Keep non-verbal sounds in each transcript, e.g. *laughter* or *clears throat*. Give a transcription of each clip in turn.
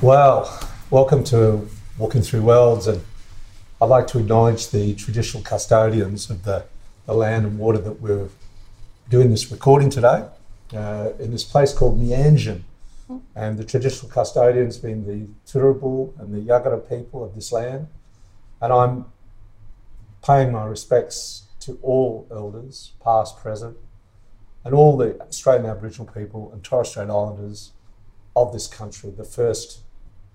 Well, welcome to Walking Through Worlds, and I'd like to acknowledge the traditional custodians of the, the land and water that we're doing this recording today uh, in this place called Meanjin. And the traditional custodians being the Turrbal and the Yagara people of this land. And I'm paying my respects to all elders, past, present, and all the Australian Aboriginal people and Torres Strait Islanders of this country, the first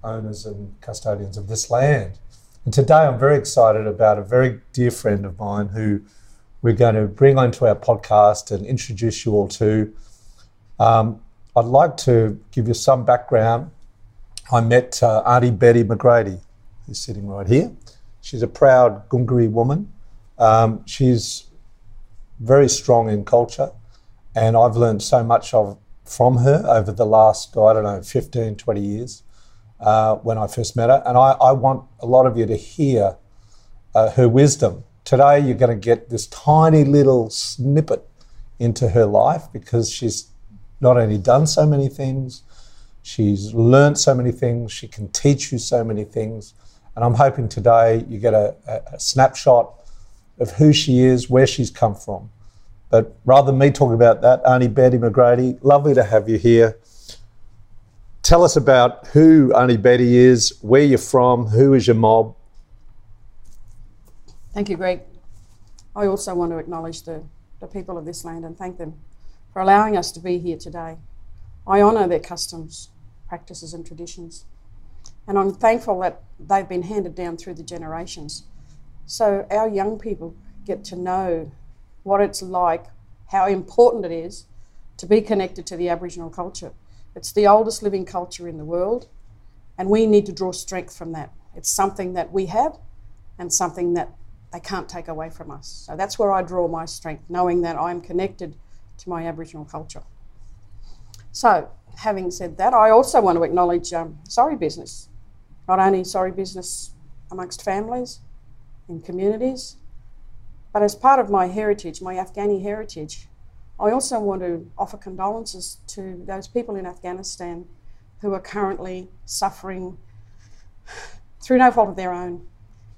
owners and custodians of this land. And today I'm very excited about a very dear friend of mine who we're going to bring onto our podcast and introduce you all to. Um, I'd like to give you some background. I met uh, Auntie Betty McGrady, who's sitting right here. She's a proud Gungari woman. Um, she's very strong in culture, and I've learned so much of from her over the last, I don't know, 15, 20 years uh, when I first met her. And I, I, want a lot of you to hear uh, her wisdom. Today, you're going to get this tiny little snippet into her life because she's not only done so many things, she's learned so many things, she can teach you so many things. And I'm hoping today you get a, a, snapshot of who she is, where she's come from. But rather than me talking about that, Auntie Betty McGrady, lovely to have you here. Tell us about who Auntie Betty is, where you're from, who is your mob. Thank you, Greg. I also want to acknowledge the, the people of this land and thank them for allowing us to be here today. I honour their customs, practices, and traditions. And I'm thankful that they've been handed down through the generations. So our young people get to know what it's like, how important it is to be connected to the Aboriginal culture. It's the oldest living culture in the world, and we need to draw strength from that. It's something that we have and something that they can't take away from us. So that's where I draw my strength, knowing that I'm connected to my Aboriginal culture. So, having said that, I also want to acknowledge um, sorry business. Not only sorry business amongst families, in communities, but as part of my heritage, my Afghani heritage, I also want to offer condolences to those people in Afghanistan who are currently suffering through no fault of their own.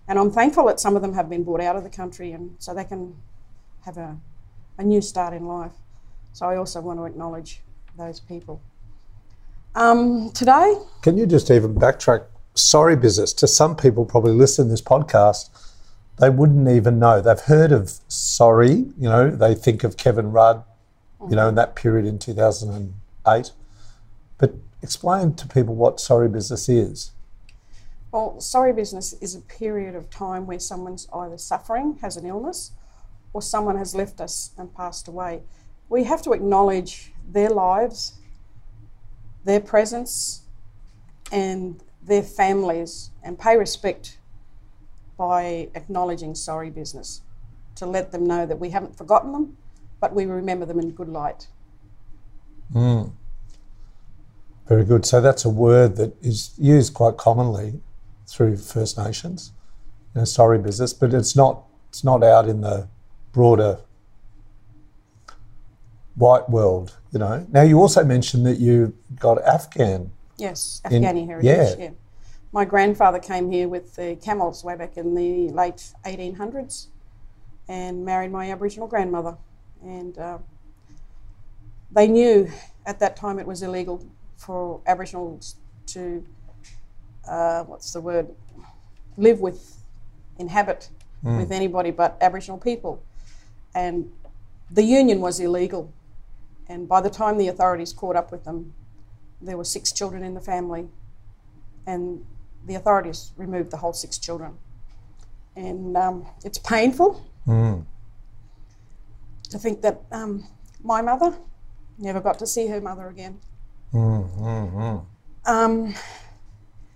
And I'm thankful that some of them have been brought out of the country and so they can have a, a new start in life. So I also want to acknowledge those people. Um, today. Can you just even backtrack? Sorry, business. To some people, probably listen to this podcast, they wouldn't even know. They've heard of sorry, you know, they think of Kevin Rudd, you know, in that period in 2008. But explain to people what sorry business is. Well, sorry business is a period of time where someone's either suffering, has an illness, or someone has left us and passed away. We have to acknowledge their lives, their presence, and their families, and pay respect by acknowledging sorry business to let them know that we haven't forgotten them, but we remember them in good light. Mm. Very good. So that's a word that is used quite commonly through First Nations, you know, sorry business, but it's not it's not out in the broader white world, you know. Now you also mentioned that you got Afghan. Yes, Afghani in, heritage. Yeah. yeah. My grandfather came here with the camels way back in the late 1800s and married my Aboriginal grandmother. And uh, they knew at that time it was illegal for Aboriginals to, uh, what's the word, live with, inhabit mm. with anybody but Aboriginal people. And the union was illegal. And by the time the authorities caught up with them, there were six children in the family. And the authorities removed the whole six children. And um, it's painful mm. to think that um, my mother never got to see her mother again. Mm, mm, mm, um,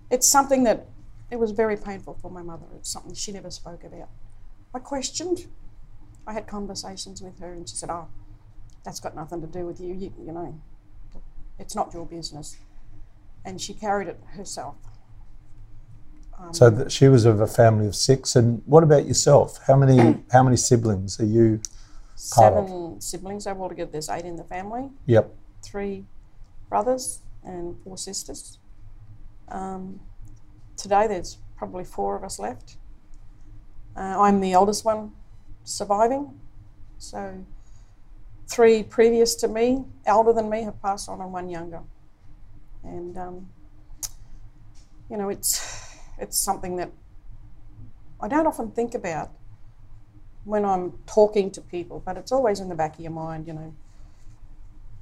it's something that it was very painful for my mother. It's something she never spoke about. I questioned. I had conversations with her, and she said, "Oh, that's got nothing to do with you. You, you know, it's not your business." And she carried it herself. Um, So th- she was of a family of six. And what about yourself? How many *clears throat* how many siblings are you? part of? seven siblings altogether. There's eight in the family. Yep. three brothers and four sisters. Um, today there's probably four of us left. Uh, I'm the oldest one surviving, so three previous to me, elder than me, have passed on, and one younger. And um, you know, it's it's something that I don't often think about when I'm talking to people, but it's always in the back of your mind, you know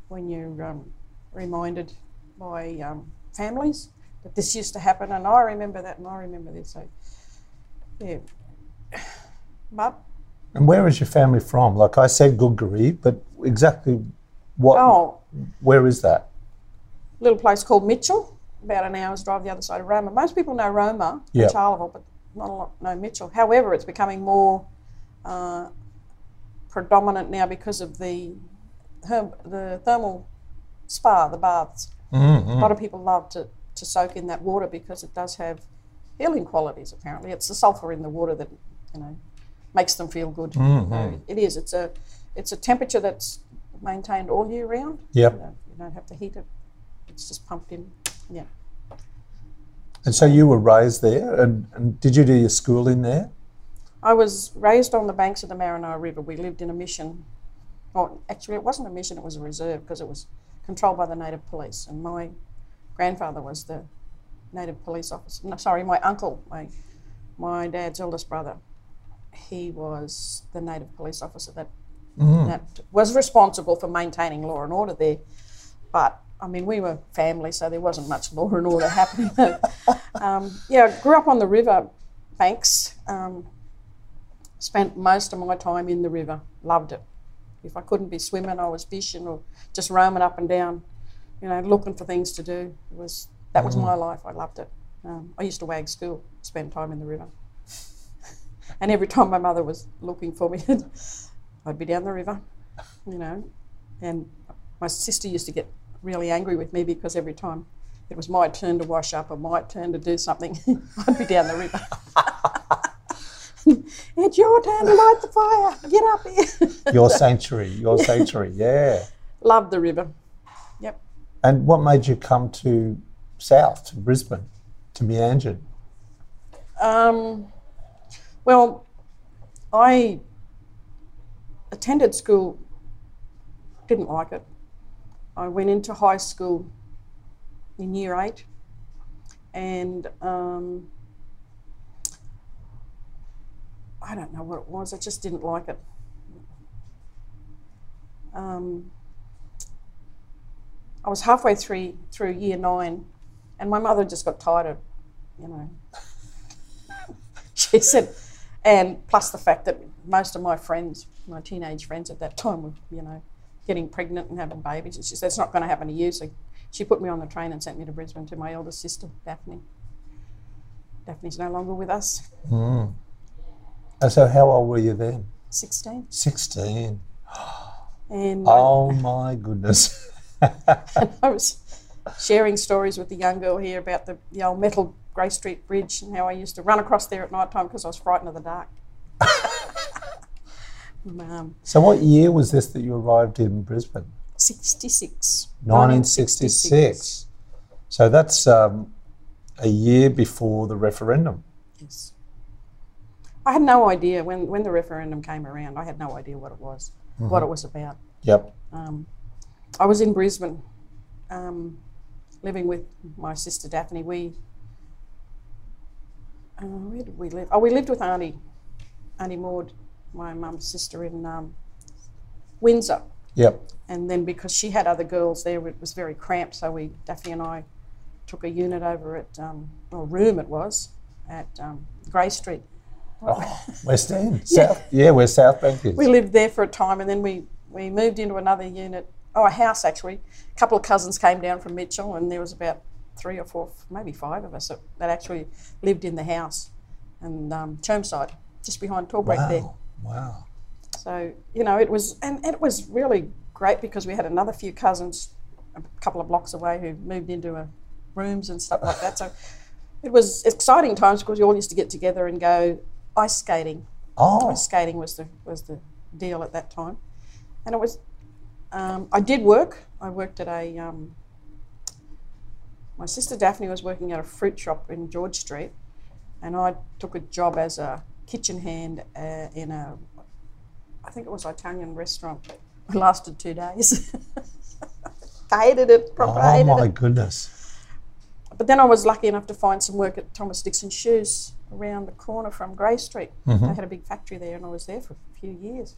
when you're um, reminded by um, families that this used to happen, and I remember that, and I remember this. So, yeah. But And where is your family from? Like I said, Gungari, but exactly what? oh, Where is that? little place called Mitchell, about an hour's drive the other side of Roma. Most people know Roma Yep. Charleville, but not a lot know Mitchell. However, it's becoming more uh, predominant now because of the herb, the thermal spa, the baths. Mm-hmm. A lot of people love to, to soak in that water because it does have healing qualities. Apparently, it's the sulfur in the water that you know makes them feel good. Mm-hmm. So it is. It's a it's a temperature that's maintained all year round. Yep. You don't, you don't have to heat it. It's just pumped in. Yeah. And so you were raised there, and, and did you do your school in there? I was raised on the banks of the Maranoa River. We lived in a mission. Well, actually, it wasn't a mission, it was a reserve because it was controlled by the native police. And my grandfather was the native police officer. No, sorry, my uncle, my, my dad's eldest brother, he was the native police officer that, that was responsible for maintaining law and order there. But I mean, we were family, so there wasn't much law and order happening. *laughs* um, yeah, grew up on the river banks. Um, spent most of my time in the river. Loved it. If I couldn't be swimming, I was fishing or just roaming up and down, you know, looking for things to do. It was that was my life. I loved it. Um, I used to wag school, spend time in the river, and every time my mother was looking for me, *laughs* I'd be down the river, you know, and my sister used to get really angry with me because every time it was my turn to wash up or my turn to do something, *laughs* I'd be down the river. *laughs* it's your turn to light the fire. Get up here. Your sanctuary, your sanctuary, yeah. Love the river. Yep. And what made you come to South, to Brisbane, to Meanjin? Um, well, I attended school, didn't like it. I went into high school in year eight, and um, I don't know what it was. I just didn't like it. Um, I was halfway through through year nine, and my mother just got tired of, you know, *laughs* she said, and plus the fact that most of my friends, my teenage friends at that time, were, you know, getting pregnant and having babies. And she said, it's not going to happen to you. So she put me on the train and sent me to Brisbane to my eldest sister, Daphne. Daphne's no longer with us, hmm. And so, how old were you then? 16. 16. And Oh my goodness. *laughs* I was sharing stories with the young girl here about the, the old metal Grey Street Bridge and how I used to run across there at night time because I was frightened of the dark. *laughs* um, So, what year was this that you arrived in Brisbane? 66. 1966. So, that's um, a year before the referendum. Yes. I had no idea when, when the referendum came around. I had no idea what it was, what it was about. Yep. Um, I was in Brisbane, um, living with my sister Daphne. We uh, where did we live? Oh, we lived with Auntie, Auntie Maud, my mum's sister in um, Windsor. Yep. And then because she had other girls there, it was very cramped. So we, Daphne and I, took a unit over at, um, or room it was, at um, Grey Street. Oh, West *laughs* End. South. Yeah, where South Bank is. We lived there for a time, and then we, we moved into another unit. Oh, a house actually. A couple of cousins came down from Mitchell, and there was about three or four, maybe five of us that, that actually lived in the house, and um, Chermside, just behind Torbreak there. wow. Wow. So you know, it was, and, and it was really great because we had another few cousins a couple of blocks away who moved into a rooms and stuff like that. So *laughs* It was exciting times because we all used to get together and go ice skating. Oh, Ice skating was the was the deal at that time, and it was. Um, I did work. I worked at a. Um, my sister Daphne was working at a fruit shop in George Street, and I took a job as a kitchen hand uh, in a. I think it was an Italian restaurant. It lasted two days. *laughs* I hated it. Proper oh hated my it. goodness. But then I was lucky enough to find some work at Thomas Dixon Shoes around the corner from Grey Street. They had a big factory there, and I was there for a few years,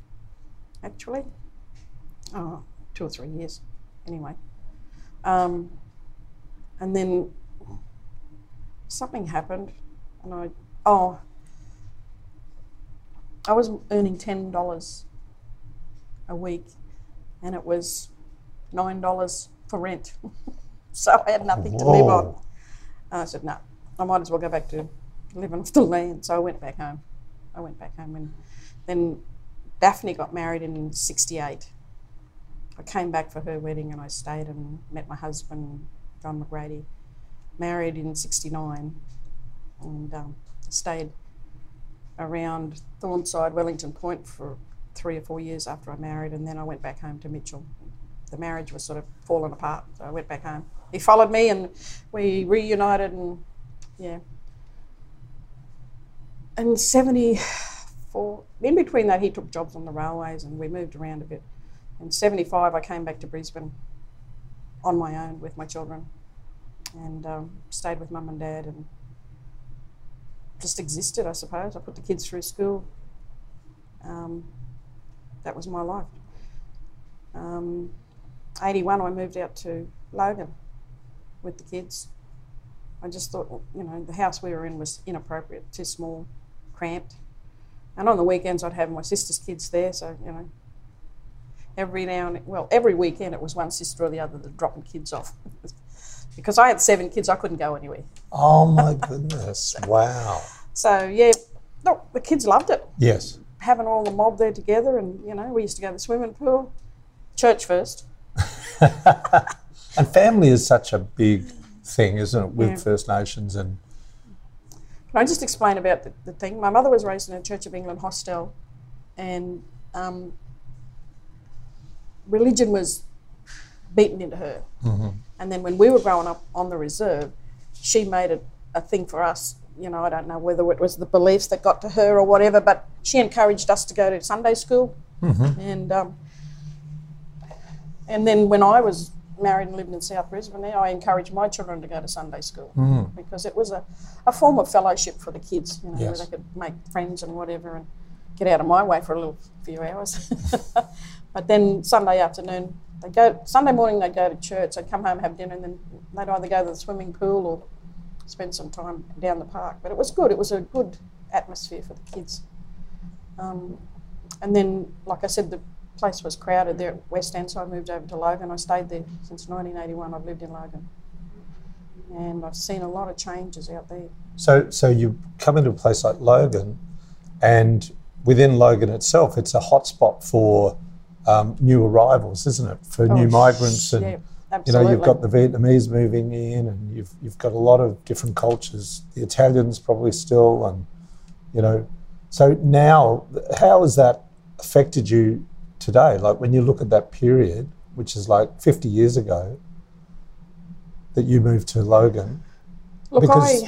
actually. Oh, two or three years, anyway. Um, and then something happened, and I oh, I was earning ten dollars a week, and it was nine dollars for rent. *laughs* so I had nothing to live on. And I said, no, I might as well go back to living off the land. So I went back home. I went back home. And then Daphne got married in 68. I came back for her wedding and I stayed and met my husband, John McGrady, married in 69 and um, stayed around Thornside, Wellington Point for three or four years after I married. And then I went back home to Mitchell. The marriage was sort of falling apart. So I went back home. He followed me and we reunited and yeah. And 74, in between that, he took jobs on the railways and we moved around a bit. In 75, I came back to Brisbane on my own with my children and um, stayed with mum and dad and just existed, I suppose. I put the kids through school. Um, that was my life. Um, 81, I moved out to Logan with the kids. I just thought, you know, the house we were in was inappropriate, too small, cramped. And on the weekends, I'd have my sister's kids there, so, you know, every now and well, every weekend it was one sister or the other that dropping kids off. *laughs* because I had seven kids, I couldn't go anywhere. Oh my *laughs* goodness. Wow. So, yeah, no, the kids loved it. Yes. Having all the mob there together, and, you know, we used to go to the swimming pool, church first. *laughs* And family is such a big thing, isn't it, with Yeah. First Nations and Can I just explain about the, the thing? My mother was raised in a Church of England hostel, and um, religion was beaten into her. Mm-hmm. And then when we were growing up on the reserve, she made it a thing for us. You know, I don't know whether it was the beliefs that got to her or whatever, but she encouraged us to go to Sunday school. Mm-hmm. And um, and then when I was married and lived in South Brisbane, there I encouraged my children to go to Sunday school mm-hmm. because it was a, a form of fellowship for the kids. You know, Yes. where they could make friends and whatever and get out of my way for a little few hours. *laughs* but then Sunday afternoon, they go. Sunday morning they'd go to church. They'd come home, have dinner, and then they'd either go to the swimming pool or spend some time down the park. But it was good. It was a good atmosphere for the kids. Um, and then, like I said, the place was crowded there at West End, so I moved over to Logan. I stayed there since 1981. I've lived in Logan, and I've seen a lot of changes out there. so so you come into a place like Logan and within Logan itself it's a hotspot for um, new arrivals, isn't it? For new Oh, migrants and yeah, you know, you've got the Vietnamese moving in, and you've you've got a lot of different cultures. The Italians probably still, and you know, so now how has that affected you today? Like when you look at that period, which is like 50 years ago, that you moved to Logan, Look, because-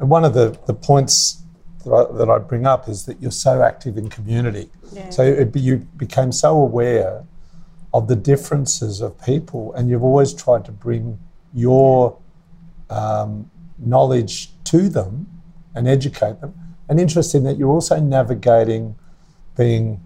I, one of the the points that I, that I bring up is that you're so active in community. Yeah. So it, you became so aware of the differences of people, and you've always tried to bring your um, knowledge to them and educate them. And interesting that you're also navigating being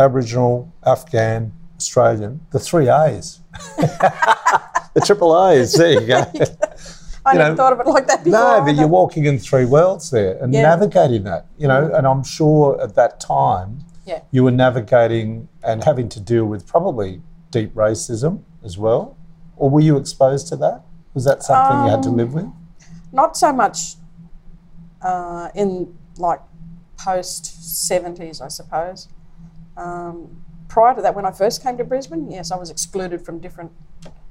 Aboriginal, Afghan, Australian, the three A's, *laughs* *laughs* the triple A's. There you go. *laughs* I you never know, thought of it like that before. No, but either. you're walking in three worlds there and Yeah. navigating that, you know, and I'm sure at that time Yeah. you were navigating and having to deal with probably deep racism as well. Or were you exposed to that? Was that something you had to Um, live with? not so much uh, in like post 70s, I suppose. Um, prior to that, when I first came to Brisbane, yes, I was excluded from different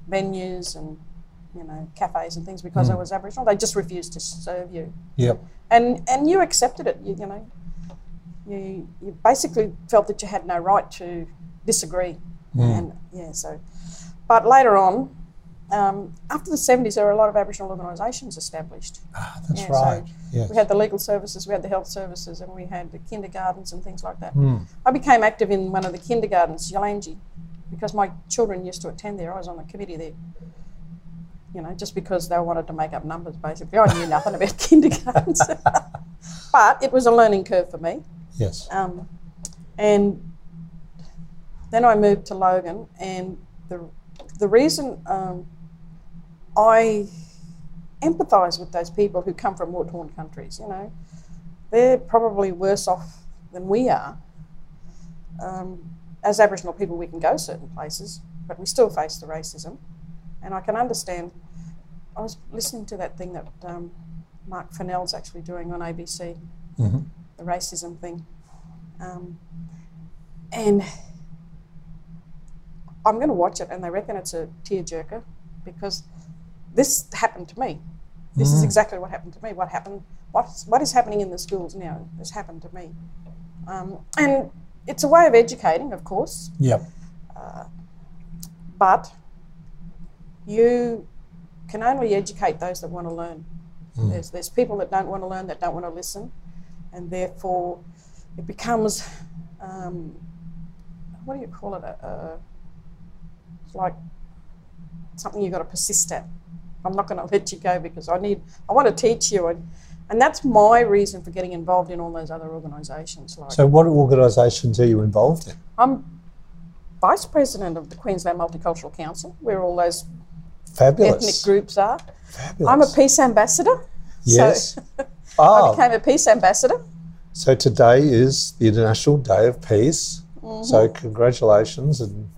venues and you know, cafes and things because I was Aboriginal. They just refused to serve you, Yep. and and you accepted it. You, you know, you you basically felt that you had no right to disagree, and yeah. So, but later on. Um, after the 70s, there were a lot of Aboriginal organisations established. Ah, that's Yeah, right. so yes. We had the legal services, we had the health services, and we had the kindergartens and things like that. Mm. I became active in one of the kindergartens, Yalanji, because my children used to attend there. I was on the committee there. You know, just because they wanted to make up numbers, basically. I knew nothing about *laughs* kindergartens. but it was a learning curve for me. Yes. Um, and then I moved to Logan, and the, the reason um, I empathise with those people who come from war torn countries, you know, they're probably worse off than we are. Um, as Aboriginal people, we can go certain places, but we still face the racism. And I can understand. I was listening to that thing that um, Mark Fennell's actually doing on ABC, hmm the racism thing. Um, and I'm going to watch it, and they reckon it's a tearjerker because this happened to me. This is exactly what happened to me. What happened? What's, what is happening in the schools now has happened to me. Um, and it's a way of educating, of course, Yep. but you can only educate those that want to learn. There's, there's people that don't want to learn, that don't want to listen, and therefore it becomes um, what do you call it? A, a, it's like something you've got to persist at. I'm not going *laughs* to let you go because I need, I want to teach you. And, and that's my reason for getting involved in all those other organisations. Like So, what organisations are you involved in? I'm vice president of the Queensland Multicultural Council, where all those Fabulous. ethnic groups are. Fabulous. I'm a peace ambassador. Yes. So *laughs* I Ah, became a peace ambassador. so today is the International Day of Peace. Mm-hmm. So, congratulations and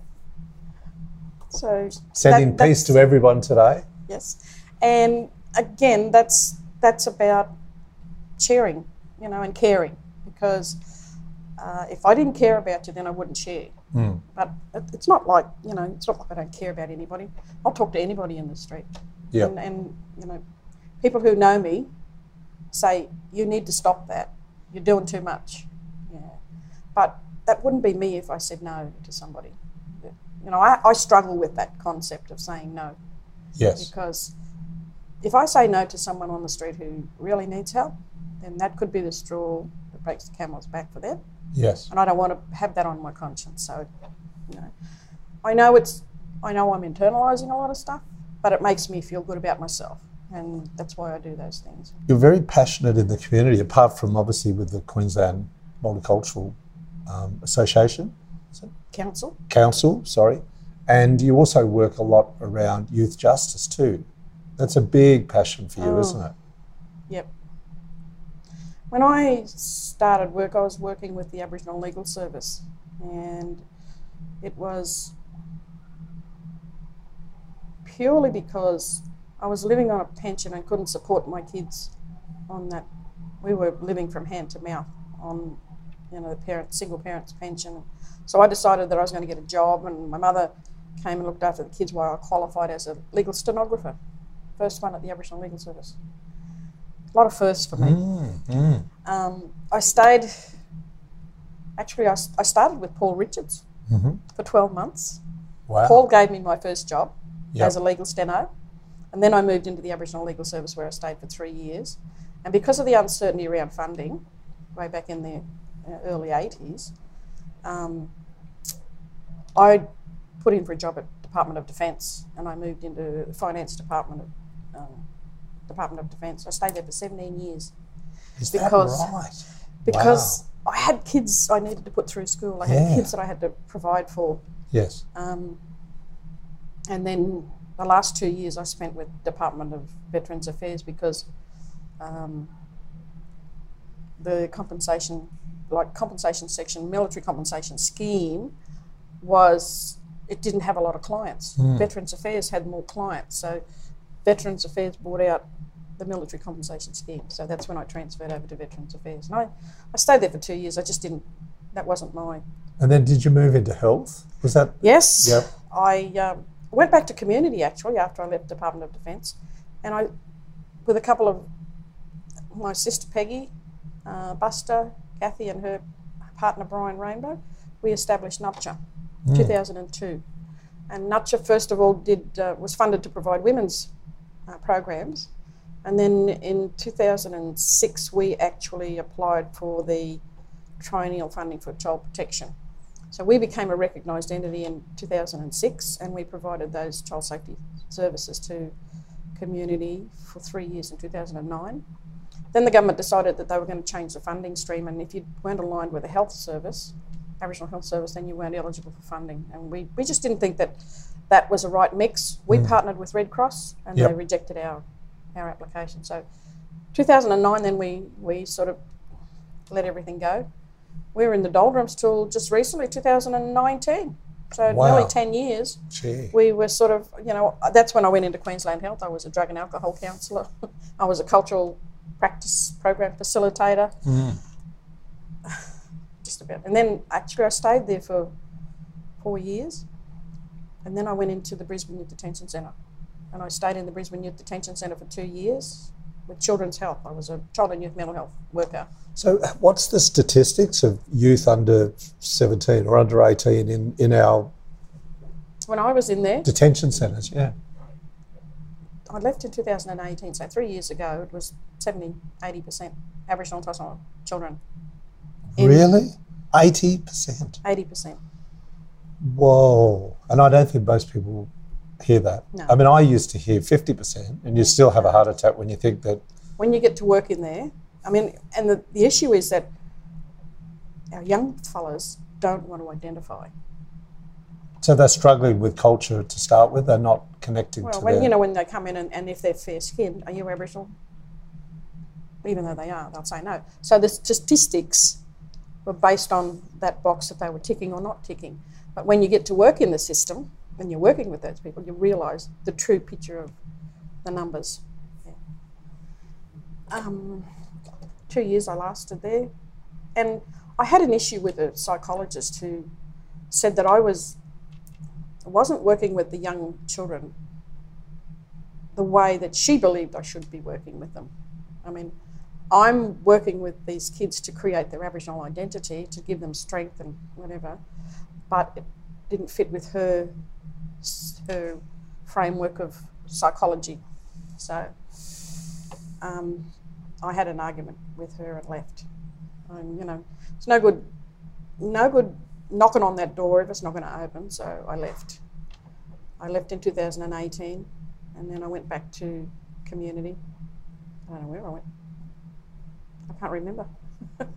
So sending that- peace to everyone today. Yes, and again, that's that's about sharing, you know, and caring. Because uh, if I didn't care about you, then I wouldn't share. Mm. But it- it's not like you know, it's not like I don't care about anybody. I'll talk to anybody in the street. Yep. And, and you know, people who know me say you need to stop that. You're doing too much. Yeah. But that wouldn't be me if I said no to somebody. You know, I, I struggle with that concept of saying no Yes. because if I say no to someone on the street who really needs help, then that could be the straw breaks the camel's back for them, Yes. and I don't want to have that on my conscience. So, you know, I know it's, I know I'm internalising a lot of stuff, but it makes me feel good about myself, and that's why I do those things. You're very passionate in the community, apart from obviously with the Queensland Multicultural um, Association, Council, Council, sorry, and you also work a lot around youth justice too. That's a big passion for you, Oh. isn't it? Yep. When I started work, I was working with the Aboriginal Legal Service, and it was purely because I was living on a pension and couldn't support my kids on that. We were living from hand to mouth on, you know, the parent single parents pension. So I decided that I was going to get a job, and my mother came and looked after the kids while I qualified as a legal stenographer, first one at the Aboriginal Legal Service. A lot of firsts for me. Mm, mm. Um, I stayed, actually, I started with Paul Richards Mhm. for 12 months. Wow. Paul gave me my first job Yep. as a legal steno, and then I moved into the Aboriginal Legal Service where I stayed for three years. And because of the uncertainty around funding, way back in the uh, early 80s, um, I put in for a job at Department of Defence, and I moved into the Finance Department of um, Department of Defence. I stayed there for 17 years Is because- that right? because I had kids I needed to put through school. I had Yeah. kids that I had to provide for. Yes. Um, and then the last two years I spent with Department of Veterans Affairs because um, the compensation, like compensation section, military compensation scheme, was it didn't have a lot of clients. Veterans Affairs had more clients, so Veterans Affairs bought out the military compensation scheme. So that's when I transferred over to Veterans Affairs, and I, I stayed there for two years. I just didn't. That wasn't my And then did you move into health? Was that? Yes. Yep. I um, went back to community actually after I left Department of Defence, and I, with a couple of my sister Peggy, uh, Buster, Kathy, and her partner Brian Rainbow, we established NUPTURE, 2002. And NUPTURE first of all did uh, was funded to provide women's uh, programs, and then in 2006 we actually applied for the triennial funding for child protection. So we became a recognised entity in 2006, and we provided those child safety services to community for three years in 2009. Then the government decided that they were going to change the funding stream, and if you weren't aligned with a health service, Aboriginal Health Service, then you weren't eligible for funding. And we, we just didn't think that that was a right mix. We mm. partnered with Red Cross, and Yep. they rejected our our application. So 2009, then we, we sort of let everything go. We were in the doldrums till just recently, 2019. So Wow. nearly 10 years. Gee. We were sort of, you know, that's when I went into Queensland Health. I was a drug and alcohol counsellor. *laughs* I was a cultural practice program facilitator. Mm. *sighs* Just about. And then actually I stayed there for four years. And then I went into the Brisbane Youth Detention Centre. And I stayed in the Brisbane Youth Detention Centre for two years with Children's Health. I was a child and youth mental health worker. So, uh, what's the statistics of youth under 17 or under 18 in, in our When I was in there, detention centres? Yeah. I left in 2018, so three years ago, it was 70, 80% Aboriginal and Torres Strait children. In- Really? 80%. 80%. Whoa. And I don't think most people hear that. No. I mean, I used to hear 50%, and you still have a heart attack when you think that. When you get to work in there, I mean, and the, the issue is that our young fellas don't want to identify. So they're struggling with culture to start with. They're not connecting Well, to when their. you know when they come in and, and if they're fair skinned, are you Aboriginal? Even though they are, they'll say no. So the statistics were based on that box that they were ticking or not ticking. But when you get to work in the system and you're working with those people, you realise the true picture of the numbers. Yeah. Um, two years I lasted there, and I had an issue with a psychologist who said that I was wasn't working with the young children the way that she believed I should be working with them. I mean, I'm working with these kids to create their Aboriginal identity, to give them strength and whatever, but it didn't fit with her her framework of psychology. So um, I had an argument with her and left. And you know, it's no good, no good knocking on that door if it's not going to open. So I left. I left in 2018, and then I went back to community. I don't know where I went. I can't remember. *laughs* but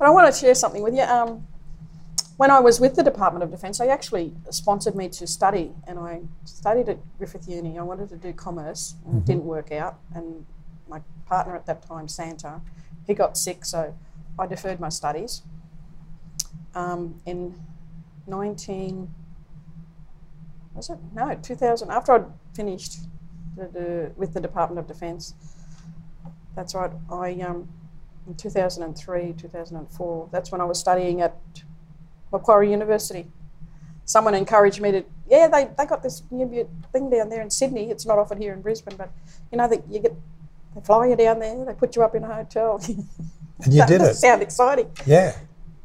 I want to share something with you. Um, when I was with the Department of Defence, they actually sponsored me to study, and I studied at Griffith Uni. I wanted to do commerce, and it didn't work out. And my partner at that time, Santa, he got sick, so I deferred my studies. Um, in 19, was it? No, 2000. After I'd finished the, the, with the Department of Defence, that's right. I um, in 2003, 2004. That's when I was studying at Macquarie University. Someone encouraged me to, yeah, they, they got this thing down there in Sydney. It's not offered here in Brisbane, but you know that you get they fly you down there, they put you up in a hotel. *laughs* and you did it. Sound exciting. Yeah.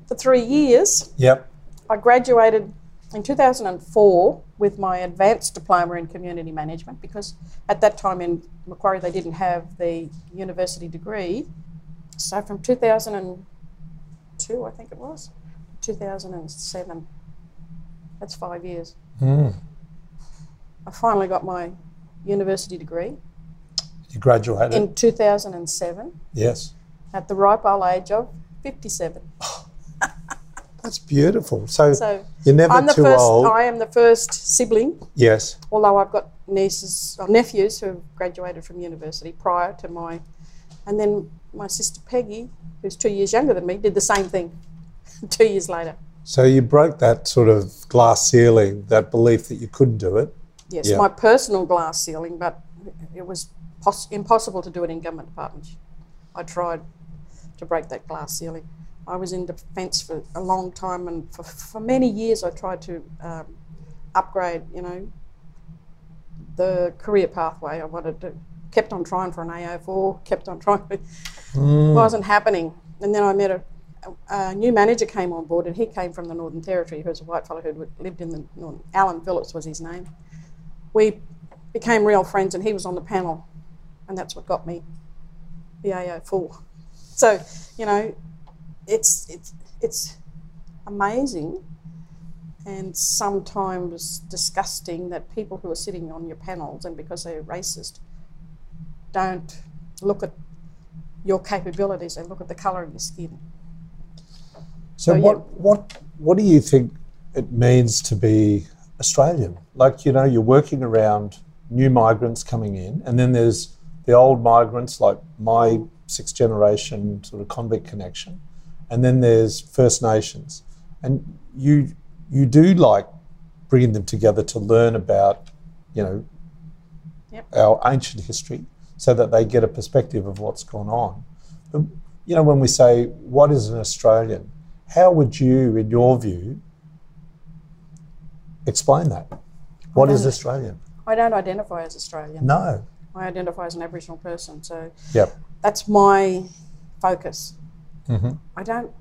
For three years, Yep. I graduated in 2004 with my advanced diploma in community management because at that time in Macquarie they didn't have the university degree. So from 2002, I think it was, 2007, that's five years. Mm. I finally got my university degree You graduated. in 2007 yes. at the ripe old age of 57. *laughs* That's beautiful. So, So you're never I'm the too first. old. I am the first sibling yes. although I've got nieces or nephews who have graduated from university prior to my, and then my sister Peggy, who's two years younger than me, did the same thing *laughs* two years later. So you broke that sort of glass ceiling, that belief that you couldn't do it. Yes, Yeah. my personal glass ceiling, but it was pos- impossible to do it in government departments. I tried to break that glass ceiling. I was in defence for a long time, and for, for many years I tried to um, upgrade, you know, the career pathway I wanted to. Kept on trying for an AO4, kept on trying. *laughs* It Mm. wasn't happening. And then I met a, a new manager came on board, and he came from the Northern Territory, He was a white fellow who lived in the Northern. Alan Phillips was his name. We became real friends, and he was on the panel, and that's what got me the AO4. So, you know, it's it's it's amazing and sometimes disgusting that people who are sitting on your panels and because they're racist don't look at your capabilities, they look at the colour of your skin. So, So, yeah. what what what do you think it means to be Australian? Like you know, you're working around new migrants coming in, and then there's the old migrants, like my sixth generation sort of convict connection, and then there's First Nations, and you you do like bringing them together to learn about you know Yep. our ancient history, so that they get a perspective of what's gone on. But, you know, when we say what is an Australian, how would you, in your view, explain that? What is Australian? I don't identify as Australian. No. I identify as an Aboriginal person, so Yep. that's my focus. hmm I don't.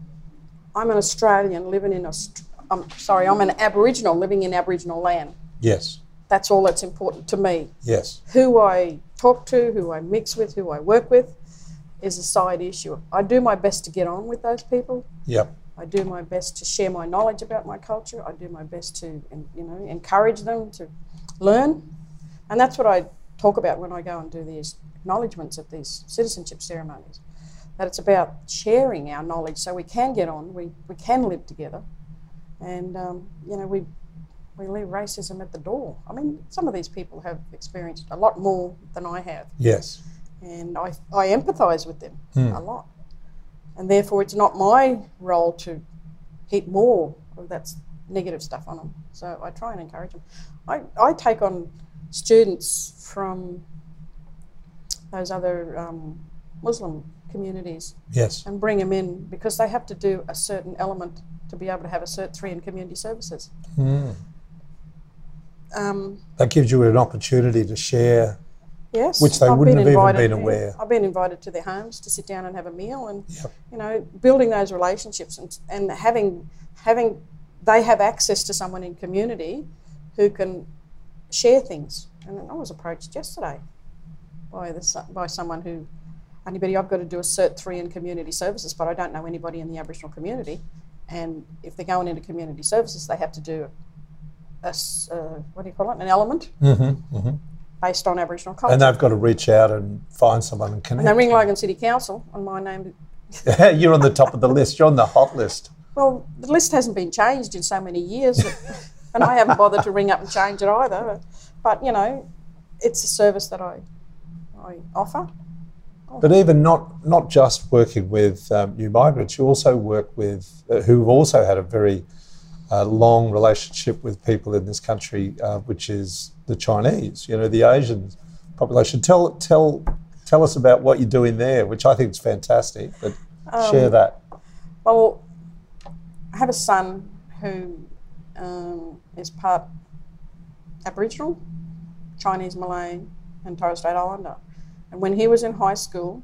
I'm an Australian living in Aust- I'm sorry. I'm an Aboriginal living in Aboriginal land. Yes. That's all that's important to me. Yes. Who I talk to, who I mix with, who I work with, is a side issue. I do my best to get on with those people. Yep. I do my best to share my knowledge about my culture. I do my best to, you know, encourage them to learn, and that's what I talk about when I go and do these acknowledgements at these citizenship ceremonies. That it's about sharing our knowledge so we can get on, we, we can live together, and um, you know we we leave racism at the door. I mean, some of these people have experienced a lot more than I have Yes. and I, I empathise with them a lot. And therefore, it's not my role to heap more of that negative stuff on them. So I try and encourage them. I, I take on students from those other um, Muslim communities Yes. and bring them in because they have to do a certain element to be able to have a Cert 3 in community services. Mm. Um, That gives you an opportunity to share. Yes, Which they I've wouldn't been have even invited, been aware. I've been invited to their homes to sit down and have a meal, and Yep. you know, building those relationships and and having having they have access to someone in community who can share things. And I was approached yesterday by this by someone who anybody I've got to do a Cert three in community services, but I don't know anybody in the Aboriginal community. And if they're going into community services, they have to do a, uh, what do you call it? An element Mm-hmm. Mm-hmm. Based on Aboriginal culture. And they've got to reach out and find someone and And connect. they ring Logan City Council, and my name. *laughs* You're on the top of the list. You're on the hot list. Well, the list hasn't been changed in so many years, that- *laughs* and I haven't bothered to ring up and change it either. But you know, it's a service that I I offer. But even not not just working with um, new migrants, you also work with uh, who've also had a very uh, long relationship with people in this country, uh, which is the Chinese. You know, the Asian population. Tell tell tell us about what you're doing there, which I think is fantastic. But share that. Well, I have a son who um, is part Aboriginal, Chinese, Malay, and Torres Strait Islander. And when he was in high school,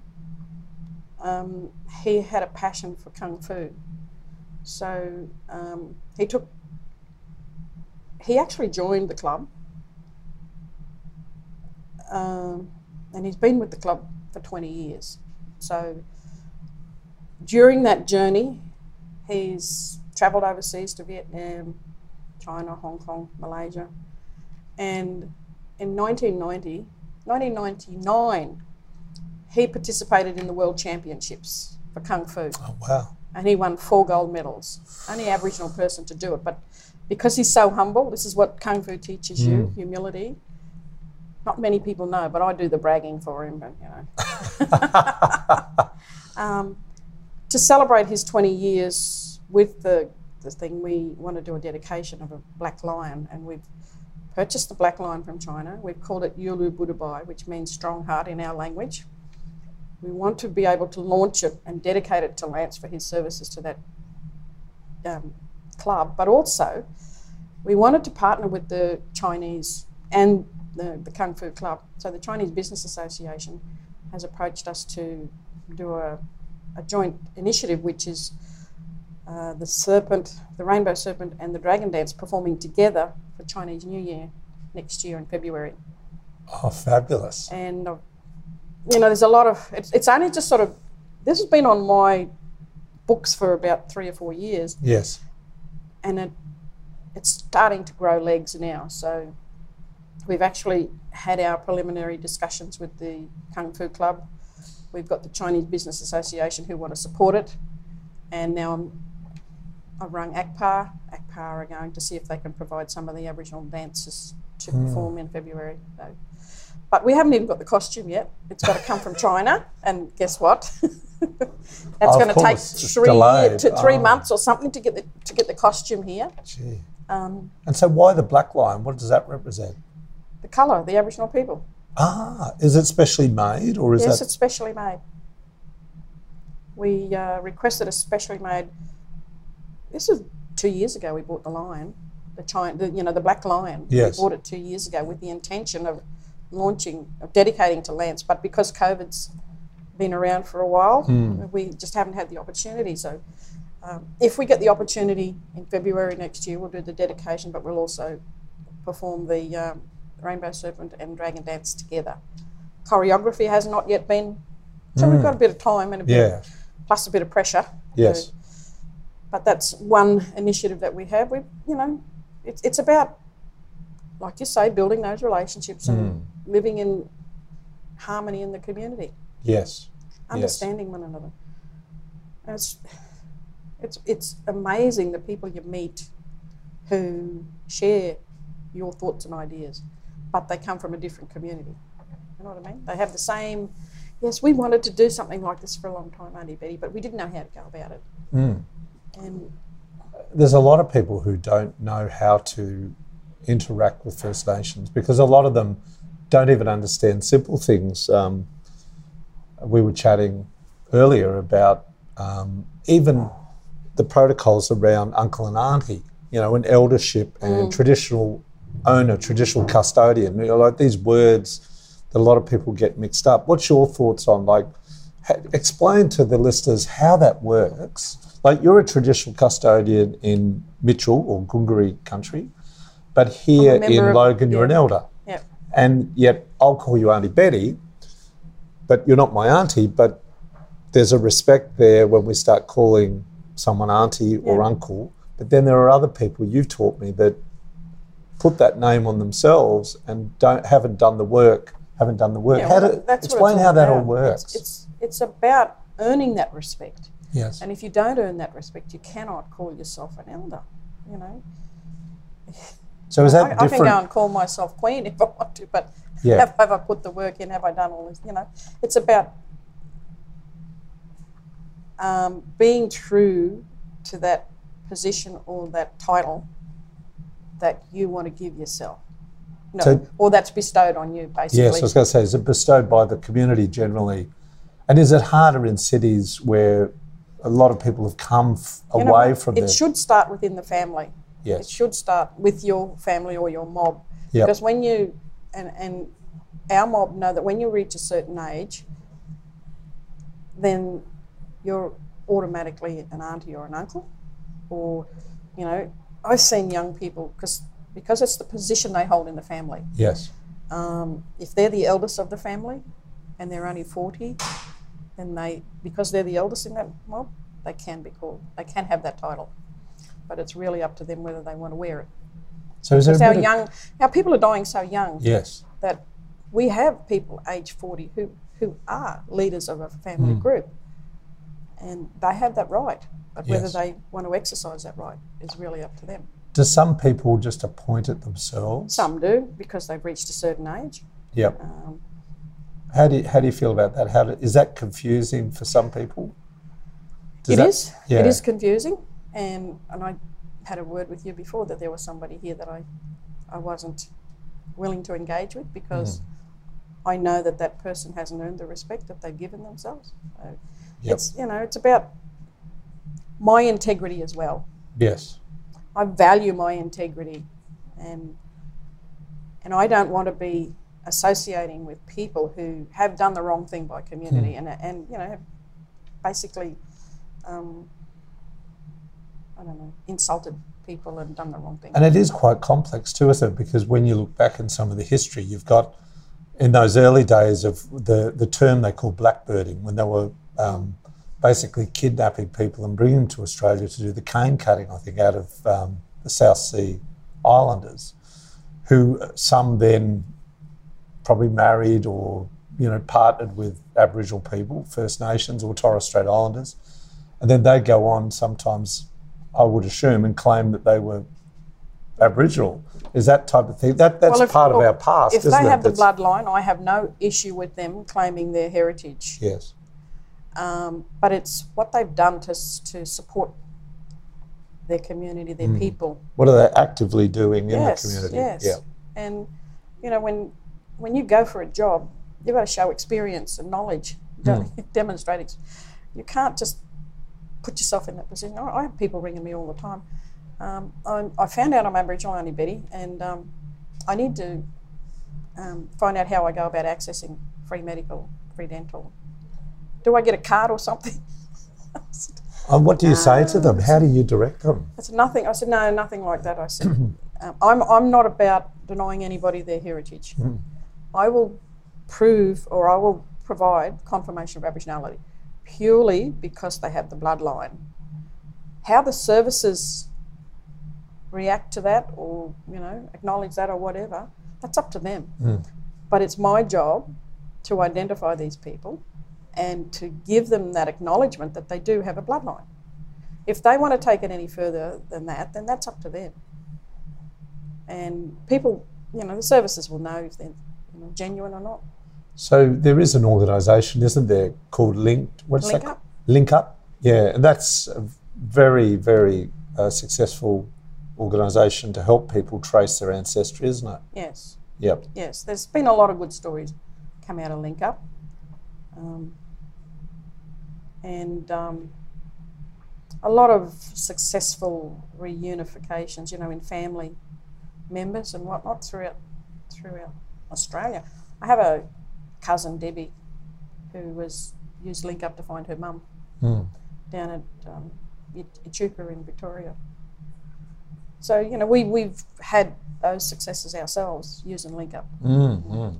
um, he had a passion for kung fu. So um, he took, he actually joined the club. Um, and he's been with the club for 20 years. So during that journey, he's travelled overseas to Vietnam, China, Hong Kong, Malaysia. And in 1990, 1999, he participated in the World Championships for Kung Fu Oh wow. and he won four gold medals. Only Aboriginal person to do it, but because he's so humble, this is what Kung Fu teaches you: humility. Not many people know, but I do the bragging for him. But you know, *laughs* um, to celebrate his 20 years with the the thing, we want to do a dedication of a black lion, and we've purchased the black lion from China. We've called it Yulu Budabai, which means strong heart in our language. We want to be able to launch it and dedicate it to Lance for his services to that um, club, but also we wanted to partner with the Chinese and the, the Kung Fu Club. So the Chinese Business Association has approached us to do a, a joint initiative, which is uh, the serpent, the rainbow serpent, and the dragon dance performing together for Chinese New Year next year in February. Oh, fabulous! And uh, you know, there's a lot of. It's, it's only just sort of. This has been on my books for about three or four years, Yes. and it it's starting to grow legs now. So we've actually had our preliminary discussions with the Kung Fu Club. We've got the Chinese Business Association who want to support it, and now I'm, I've rung ACPA. ACPA are going to see if they can provide some of the Aboriginal dances to perform in February. So, but we haven't even got the costume yet. It's got to come from China, and guess what? *laughs* That's going to take three to three Oh. months or something to get the to get the costume here. Gee. Um, And so, why the black line? What does that represent? Colour, the Aboriginal people. Ah, is it specially made, or is yes, that? it's specially made. We uh, requested a specially made. This is two years ago. We bought the lion, the China, the, you know, the black lion. Yes. We bought it two years ago with the intention of launching, of dedicating to Lance, but because COVID's been around for a while, Hmm. we just haven't had the opportunity. So, um, if we get the opportunity in February next year, we'll do the dedication, but we'll also perform the um, Rainbow Serpent and Dragon Dance together. Choreography has not yet been, so we've got a bit of time and a bit, Hmm. Yeah. plus a bit of pressure. Yes. to- but that's one initiative that we have. We, you know, it's it's about, like you say, building those relationships and Hmm. living in harmony in the community, Yes. understanding one another. And it's, it's it's amazing the people you meet who share your thoughts and ideas, but they come from a different community. You know what I mean? They have the same. Yes, we wanted to do something like this for a long time, Auntie Betty, but we didn't know how to go about it. Mm. And There's a lot of people who don't know how to interact with First Nations because a lot of them don't even understand simple things. Um, we were chatting earlier about um, even the protocols around uncle and auntie, you know, and eldership and traditional owner, traditional custodian, you know, like these words that a lot of people get mixed up. What's your thoughts on like? ha- Explain to the listeners how that works. Like you're a traditional custodian in Mitchell or Gungari country, but here in of- Logan you're an elder, yeah, and yet I'll call you Auntie Betty, but you're not my auntie. But there's a respect there when we start calling someone auntie or uncle. But then there are other people you've taught me that put that name on themselves and don't haven't done the work. Haven't done the work. yeah how well, to that's explain how that all works? It's, it's it's about earning that respect, yes. and if you don't earn that respect, you cannot call yourself an elder. You know, So is that I, I can go and call myself queen if I want to, but Yeah. have, have I put the work in? Have I done all this? You know, it's about um, being true to that position or that title that you want to give yourself. No, So- or that's bestowed on you, basically. Yes, I was going to say, is it bestowed by the community generally? And is it harder in cities where a lot of people have come f- You know away from it their should start within the family. Yes. It should start with your family or your mob. Yep. Because when you and and our mob know that when you reach a certain age, then you're automatically an auntie or an uncle, or you know, I've seen young people because because it's the position they hold in the family. Yes. Um, if they're the eldest of the family, and they're only forty, then they because they're the eldest in that mob, they can be called. They can have that title, but it's really up to them whether they want to wear it. So is there a our young, our people are dying so young Yes. that we have people age 40 who, who are leaders of a family group. And they have that right. But whether Yes. they want to exercise that right is really up to them. Do some people just appoint it themselves? Some do because they've reached a certain age. Yep. Um, How do you, how do you feel about that? How do, is that confusing for some people? Does It that- is. yeah. It is confusing. And, and I had a word with you before that there was somebody here that I, I wasn't willing to engage with because Mm. I know that that person hasn't earned the respect that they've given themselves. So Yep. It's you know it's about my integrity as well. Yes. I value my integrity, and And I don't want to be associating with people who have done the wrong thing by community and, and you know, have basically, um, I don't know, insulted people and done the wrong thing. And it is quite complex too, isn't it? Because when you look back in some of the history, you've got in those early days of the, the term they call blackbirding, when they were um, basically kidnapping people and bringing them to Australia to do the cane cutting, I think, out of um, the South Sea Islanders, who some then probably married or you know partnered with Aboriginal people, First Nations or Torres Strait Islanders, and then they go on sometimes, I would assume, and claim that they were Aboriginal. Is that type of thing? That that's Well, if- part of our past, if they it? have the bloodline, I have no issue with them claiming their heritage. Yes. Um, but it's what they've done to, to support their community, their Hmm. people. What are they actively doing in yes, the community? yes. Yeah. And you know, when when you go for a job, you've got to show experience and knowledge, *laughs* demonstrate. Ex- you can't just put yourself in that position. I have people ringing me all the time. Um, I found out I'm Aboriginal, Auntie Betty, and um, I need to um, find out how I go about accessing free medical, free dental. Do I get a card or something? And *laughs* um, what do you say to them? How do you direct them? I said nothing. I said no, nothing like that. I said *clears throat* um, I'm I'm not about denying anybody their heritage. Hmm. I will prove or I will provide confirmation of Aboriginality purely because they have the bloodline. How the services react to that or you know acknowledge that or whatever, that's up to them. Hmm. But it's my job to identify these people and to give them that acknowledgement that they do have a bloodline. If they want to take it any further than that, then that's up to them. And people, you know, the services will know if they're you know, genuine or not. So there is an organisation, isn't there, called Linked? What's Link that? Up. Link Up. Yeah, and that's a very, very uh, successful organisation to help people trace their ancestry, isn't it? Yes, Yep. yes. There's been a lot of good stories come out of Link Up. Um, and um, a lot of successful reunifications, you know, in family members and whatnot throughout throughout Australia. I have a cousin Debbie who was used Link Up to find her mum Mm. down at um, in Victoria. So you know we we've had those successes ourselves using Link Up. Mm, mm.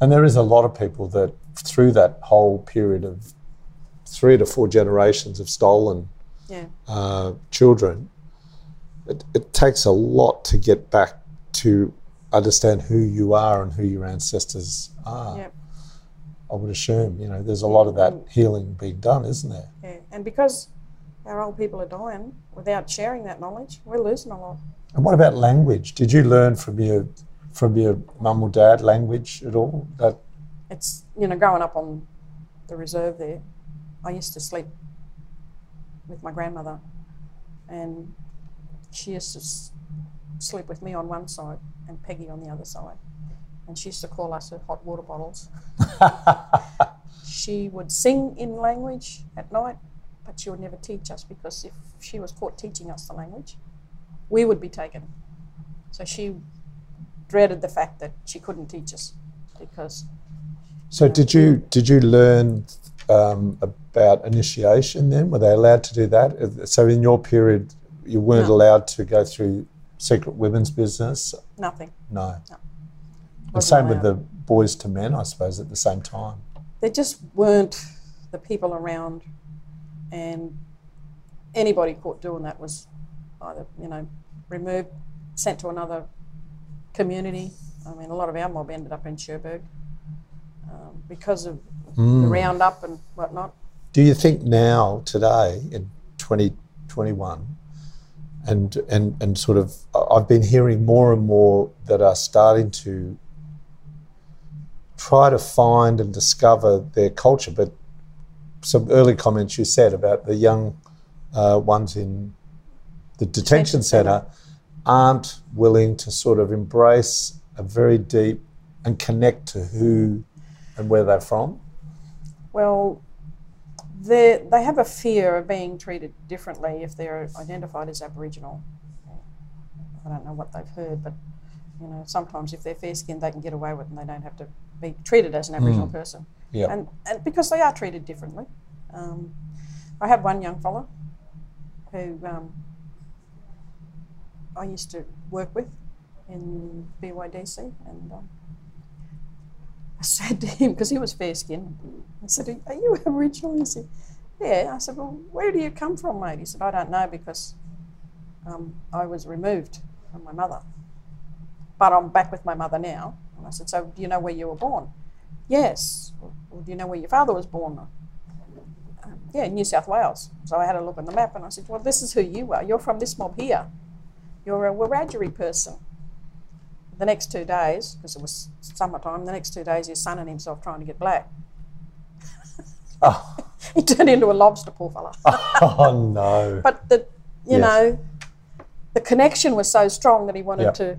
And there is a lot of people that, through that whole period of three to four generations of stolen Yeah, uh, children, it, it takes a lot to get back to understand who you are and who your ancestors are. Yep. I would assume, you know, there's a lot of that healing being done, isn't there? yeah. And because our old people are dying without sharing that knowledge, we're losing a lot. And what about language? Did you learn from your from your mum or dad language at all? That It's you know growing up on the reserve there, I used to sleep with my grandmother, and she used to s- sleep with me on one side and Peggy on the other side, and she used to call us her hot water bottles. *laughs* she would sing in language at night, but she would never teach us because if she was caught teaching us the language, we would be taken. So she dreaded the fact that she couldn't teach us because So did you did you learn um, about initiation then? Were they allowed to do that? So in your period, you weren't No. allowed to go through secret women's business. nothing. No. No. And same with the boys to men, I suppose, at the same time. There just weren't the people around, and anybody caught doing that was either you know removed, sent to another community. I mean, a lot of our mob ended up in Cherbourg um, because of the roundup and whatnot. Do you think now, today, in 2021, and, and, and sort of, I've been hearing more and more that are starting to try to find and discover their culture, but some early comments you said about the young uh, ones in the detention Detention centre aren't willing to sort of embrace a very deep and connect to who and where they're from. Well, they they have a fear of being treated differently if they're identified as Aboriginal. I don't know what they've heard, but You know, sometimes if they're fair skinned, they can get away with it and they don't have to be treated as an Aboriginal person. Yeah. And, and because they are treated differently. Um, I had one young fella who um, I used to work with in BYDC, and um, said to him because he was fair skinned. I said, "Are you *laughs* Aboriginal?" He said, "Yeah." I said, "Well, where do you come from, mate?" He said, "I don't know because um, I was removed from my mother, but I'm back with my mother now." And I said, "So do you know where you were born?" Yes. Well, do you know where your father was born? Um, yeah, New South Wales. So I had a look on the map and I said, Well, this is who you are. You're from this mob here. You're a Wiradjuri person. The next two days, because it was summertime, the next two days he's sunning himself trying to get black. Oh, *laughs* he turned into a lobster, poor fella. *laughs* oh no. But the, you Yes. know, the connection was so strong that he wanted Yeah. to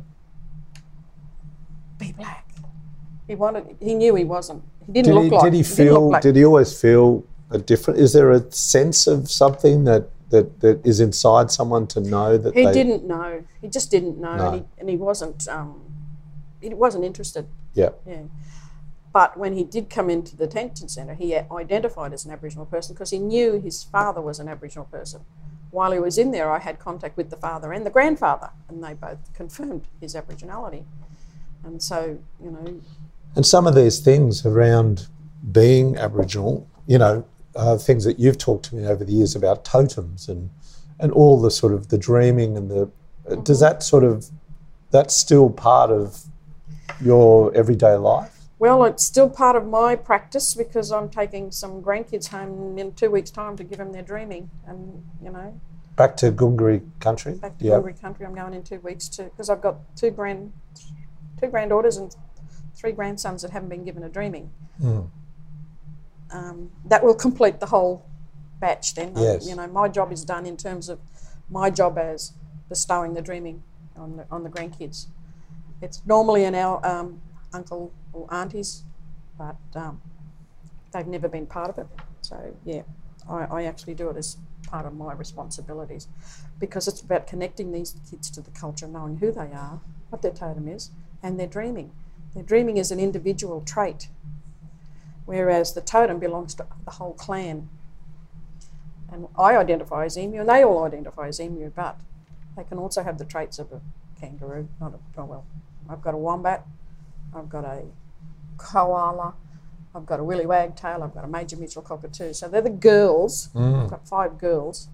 be black. He wanted. He knew he wasn't. He didn't Did look he, like. did he didn't feel? black. Did he always feel a different? Is there a sense of something that that, that is inside someone to know that He they? didn't know. He just didn't know, No. and, he, and he wasn't. Um, he wasn't interested. Yeah. Yeah. But when he did come into the detention centre, he identified as an Aboriginal person because he knew his father was an Aboriginal person. While he was in there, I had contact with the father and the grandfather, and they both confirmed his Aboriginality. And so, you know, And some of these things around being Aboriginal, you know, uh, things that you've talked to me over the years about totems and and all the sort of the dreaming and the uh, does that sort of that's still part of your everyday life? well, it's still part of my practice because I'm taking some grandkids home in two weeks' time to give them their dreaming, and you know, Back to Gungari country. back to yeah. Gungari country. I'm going in two weeks to because I've got two grand, two granddaughters and three grandsons that haven't been given a dreaming. Mm. Um, that will complete the whole batch. Then, Yes. you know, my job is done in terms of my job as bestowing the dreaming on the on the grandkids. It's normally an our um, uncle or aunties, but um, they've never been part of it. So yeah, I, I actually do it as part of my responsibilities because it's about connecting these kids to the culture, knowing who they are, what their totem is, and their dreaming. Their dreaming is an individual trait, whereas the totem belongs to the whole clan. And I identify as emu, and they all identify as emu, but they can also have the traits of a kangaroo. Not a, oh well, I've got a wombat, I've got a koala, I've got a willy wagtail, I've got a major Mitchell cockatoo. So they're the girls. Mm. I've got five girls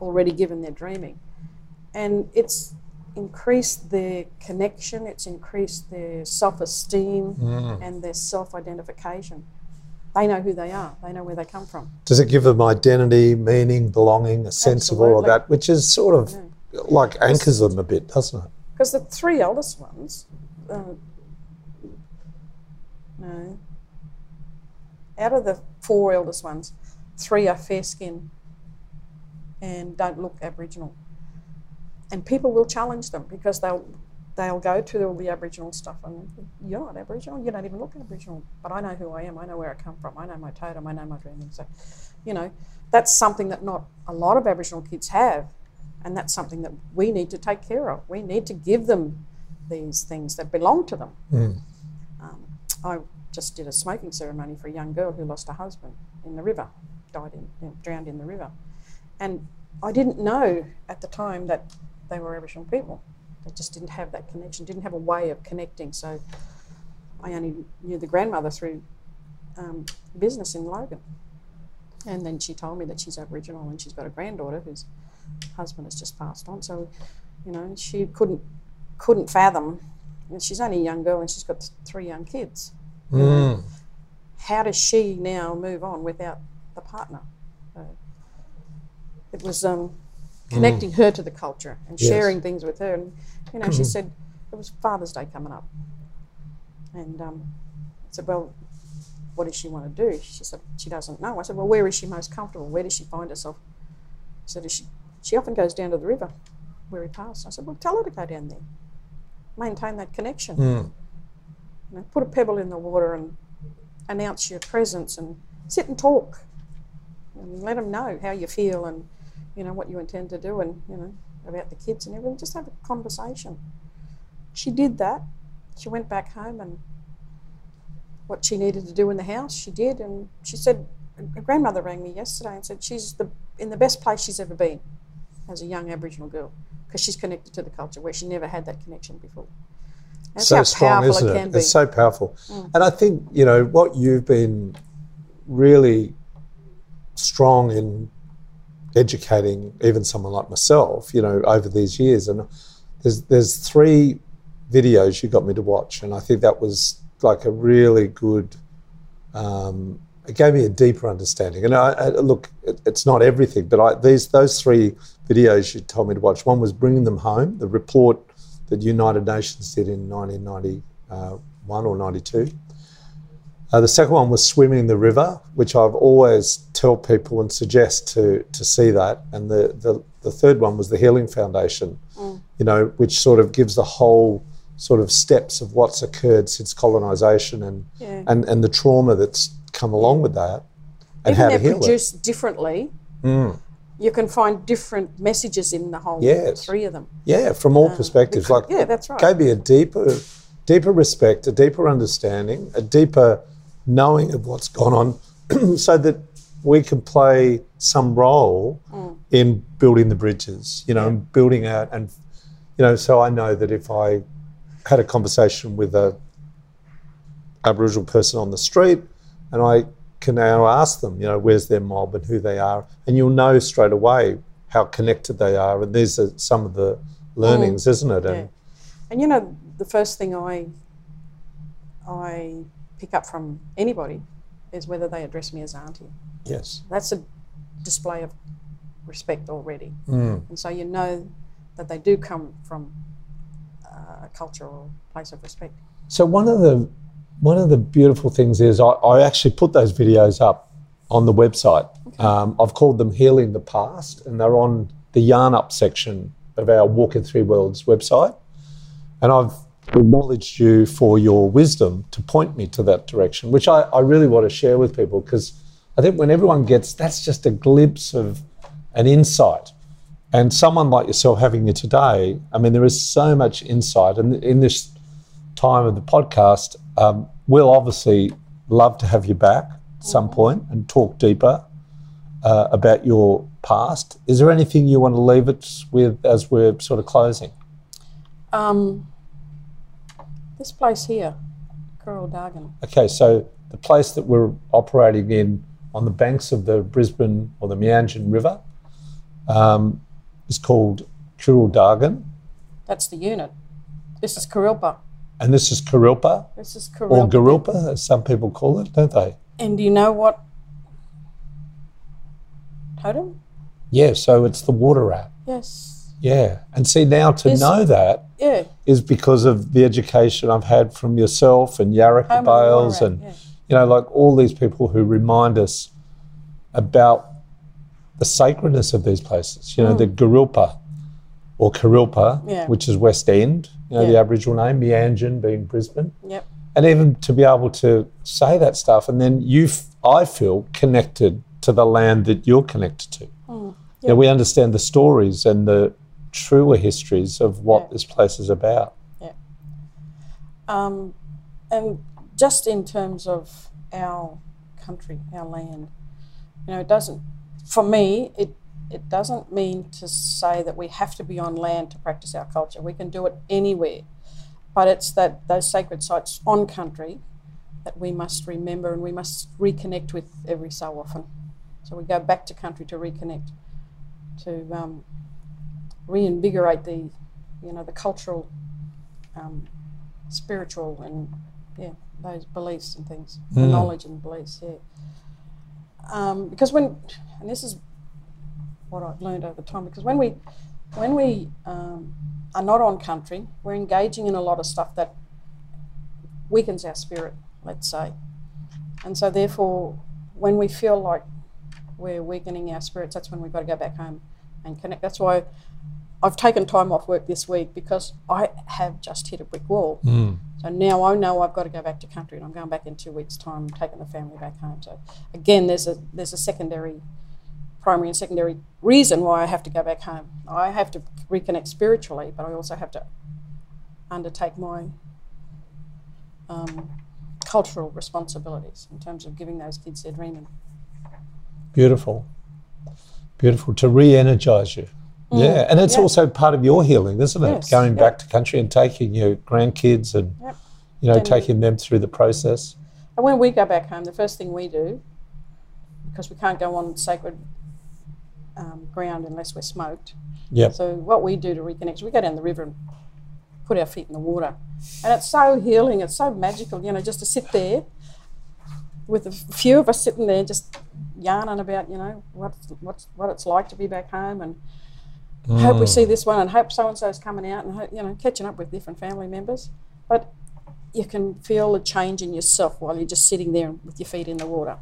already given their dreaming. And it's increased their connection, it's increased their self esteem mm. and their self identification. They know who they are, they know where they come from. Does it give them identity, meaning, belonging, a sense of all of that, which is sort of like anchors them a bit, doesn't it? Because the three eldest ones, uh, no, out of the four eldest ones, three are fair skinned and don't look Aboriginal. And people will challenge them because they'll they'll go to all the Aboriginal stuff and you're not Aboriginal, you don't even look Aboriginal. But I know who I am, I know where I come from, I know my totem, I know my dreaming. So, you know, that's something that not a lot of Aboriginal kids have. And that's something that we need to take care of. We need to give them these things that belong to them. Um, I just did a smoking ceremony for a young girl who lost her husband in the river, died in, you know, drowned in the river. And I didn't know at the time that they were Aboriginal people. They just didn't have that connection, didn't have a way of connecting. So I only knew the grandmother through um, business in Logan. And then she told me that she's Aboriginal and she's got a granddaughter whose husband has just passed on. So, you know, she couldn't couldn't fathom. And she's only a young girl and she's got three young kids. Mm. How does she now move on without the partner? It was um, connecting her to the culture and Yes. sharing things with her. And you know, she said it was Father's Day coming up, and um, I said, "Well, what does she want to do?" She said, "She doesn't know." I said, "Well, where is she most comfortable? Where does she find herself?" She said, "She she often goes down to the river where he passed." I said, "Well, tell her to go down there. Maintain that connection. Mm. You know, put a pebble in the water and announce your presence and sit and talk and let them know how you feel and you know what you intend to do and you know about the kids and everything. Just have a conversation. she did that. She went back home and what she needed to do in the house, she did. And she said, her grandmother rang me yesterday and said she's the, in the best place she's ever been as a young Aboriginal girl because she's connected to the culture where she never had that connection before. That's so how strong, powerful isn't it it? can be. It's so powerful. Mm. And I think, you know, what you've been really strong in educating even someone like myself, you know, over these years. And there's there's three videos you got me to watch, and I think that was like a really good. Um, it gave me a deeper understanding. And I, I, look, it, it's not everything, but I, these those three videos you told me to watch. One was bringing them home, the report that United Nations did in 1991 or 92. Uh, the second one was swimming the river, which I've always tell people and suggest to to see that. And the the, the third one was the Healing Foundation, Mm. you know, which sort of gives the whole sort of steps of what's occurred since colonisation and, Yeah. and and the trauma that's come along with that, and Even how to heal it. produced differently. Mm. You can find different messages in the whole Yes. three of them. Yeah, from all Uh, perspectives. because- Like yeah, that's right. gave me a deeper, deeper respect, a deeper understanding, a deeper knowing of what's gone on, *clears throat* so that we can play some role Mm. in building the bridges. You know, and building out, and you know, so I know that if I had a conversation with a Aboriginal person on the street, and I can now ask them, you know, where's their mob and who they are, and you'll know straight away how connected they are. And these are some of the learnings, isn't it? Yeah. And And you know, the first thing I I pick up from anybody is whether they address me as auntie. yes, That's a display of respect already. Mm. And so you know that they do come from uh, a culture or place of respect. So one of the one of the beautiful things is I, I actually put those videos up on the website. Um, I've called them Healing the Past, and they're on the Yarn Up section of our Walking Three Worlds website. And I've acknowledged you for your wisdom to point me to that direction, which I, I really want to share with people because I think when everyone gets that's just a glimpse of an insight. And someone like yourself having you today, I mean, there is so much insight. And in this time of the podcast, um, we'll obviously love to have you back at some point and talk deeper uh, about your past. Is there anything you want to leave it with as we're sort of closing? Um, this place here, Kuril Dhagun, Okay, so the place that we're operating in on the banks of the Brisbane or the Meanjin River um, is called Kuril Dhagun, that's the unit. This is Kurilpa. And this is Kurilpa This is or Kurilpa. Garilpa, as some people call it, don't they? And do you know what totem? Yeah, so it's the water rat. Yes. Yeah, and see now to Is- know that Yeah. is because of the education I've had from yourself and the Bales and yeah. you know like all these people who remind us about the sacredness of these places. You know the Garilpa or Kurilpa, Mm. Yeah. which is West End. You know the Aboriginal name, Meanjin being Brisbane, Yep. and even to be able to say that stuff, and then you, f- I feel connected to the land that you're connected to. Mm. You know, we understand the stories and the truer histories of what Yeah. this place is about. Um, and just in terms of our country, our land, you know, it doesn't, for me, it, it doesn't mean to say that we have to be on land to practice our culture. We can do it anywhere. But it's that those sacred sites on country that we must remember and we must reconnect with every so often. So we go back to country to reconnect, to um, reinvigorate the, you know, the cultural um, spiritual and yeah, those beliefs and things, the Mm. knowledge and beliefs, yeah. Um, because when, and this is what I've learned over time, because when we, when we um, are not on country, we're engaging in a lot of stuff that weakens our spirit, let's say, and so therefore, when we feel like we're weakening our spirits, that's when we've got to go back home and connect. That's why I've taken time off work this week because I have just hit a brick wall. So now I know I've got to go back to country, and I'm going back in two weeks' time, taking the family back home. So again, there's a there's a secondary, primary and secondary reason why I have to go back home. I have to reconnect spiritually, but I also have to undertake my um, cultural responsibilities in terms of giving those kids their dreaming. Beautiful. Beautiful. To re energize you. Yeah. And it's Mm. yeah. also part of your healing, isn't it? Yes, Going yeah. back to country and taking your grandkids and, Yep. you know, taking them through the process. And when we go back home, the first thing we do, because we can't go on sacred um, ground unless we're smoked, Yep. So what we do to reconnect, is we go down the river and put our feet in the water, and it's so healing. It's so magical, you know, just to sit there with a few of us sitting there, just yarning about, you know, what what's what it's like to be back home, and hope we see this one, and hope so and so's coming out, and hope, you know, catching up with different family members, but. You can feel the change in yourself while you're just sitting there with your feet in the water.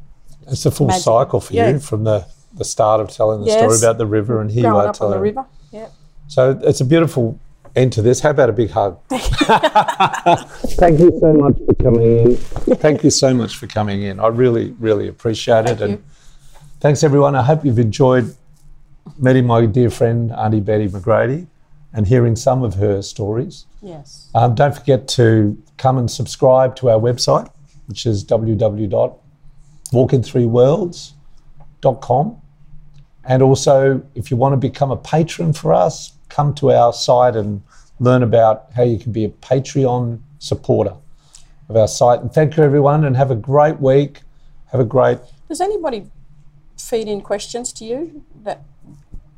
It's a full Magic. cycle for Yeah. you from the, the start of telling the story about the river and here you Growing are up on the river, yeah. So it's a beautiful end to this. How about a big hug? *laughs* Thank you so much for coming in. Thank you so much for coming in. I really, really appreciate it. Thank and you. thanks everyone. I hope you've enjoyed meeting my dear friend Auntie Betty McGrady and hearing some of her stories. Yes. Um, don't forget to come and subscribe to our website, which is www.walkinthree-worlds.com. And also, if you want to become a patron for us, come to our site and learn about how you can be a Patreon supporter of our site. And thank you, everyone, and have a great week. Have a great. Does anybody feed in questions to you that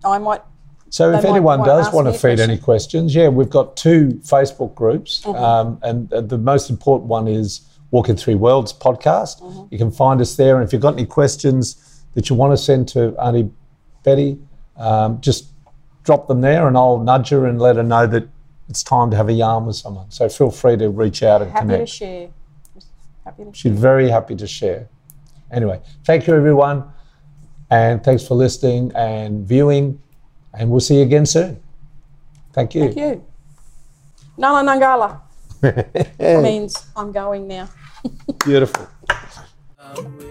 I might? So, if anyone does want to feed question. any questions, yeah, we've got two Facebook groups, Mm-hmm. um, and uh, the most important one is Walking Three Worlds podcast. Mm-hmm. You can find us there, and if you've got any questions that you want to send to Auntie Betty, um, just drop them there, and I'll nudge her and let her know that it's time to have a yarn with someone. So feel free to reach out and Happy to share. Happy to She's very happy to share. Anyway, thank you everyone, and thanks for listening and viewing, and we'll see you again soon. Thank you. Thank you. Nala Nangala *laughs* means I'm going now. *laughs* Beautiful. I'm with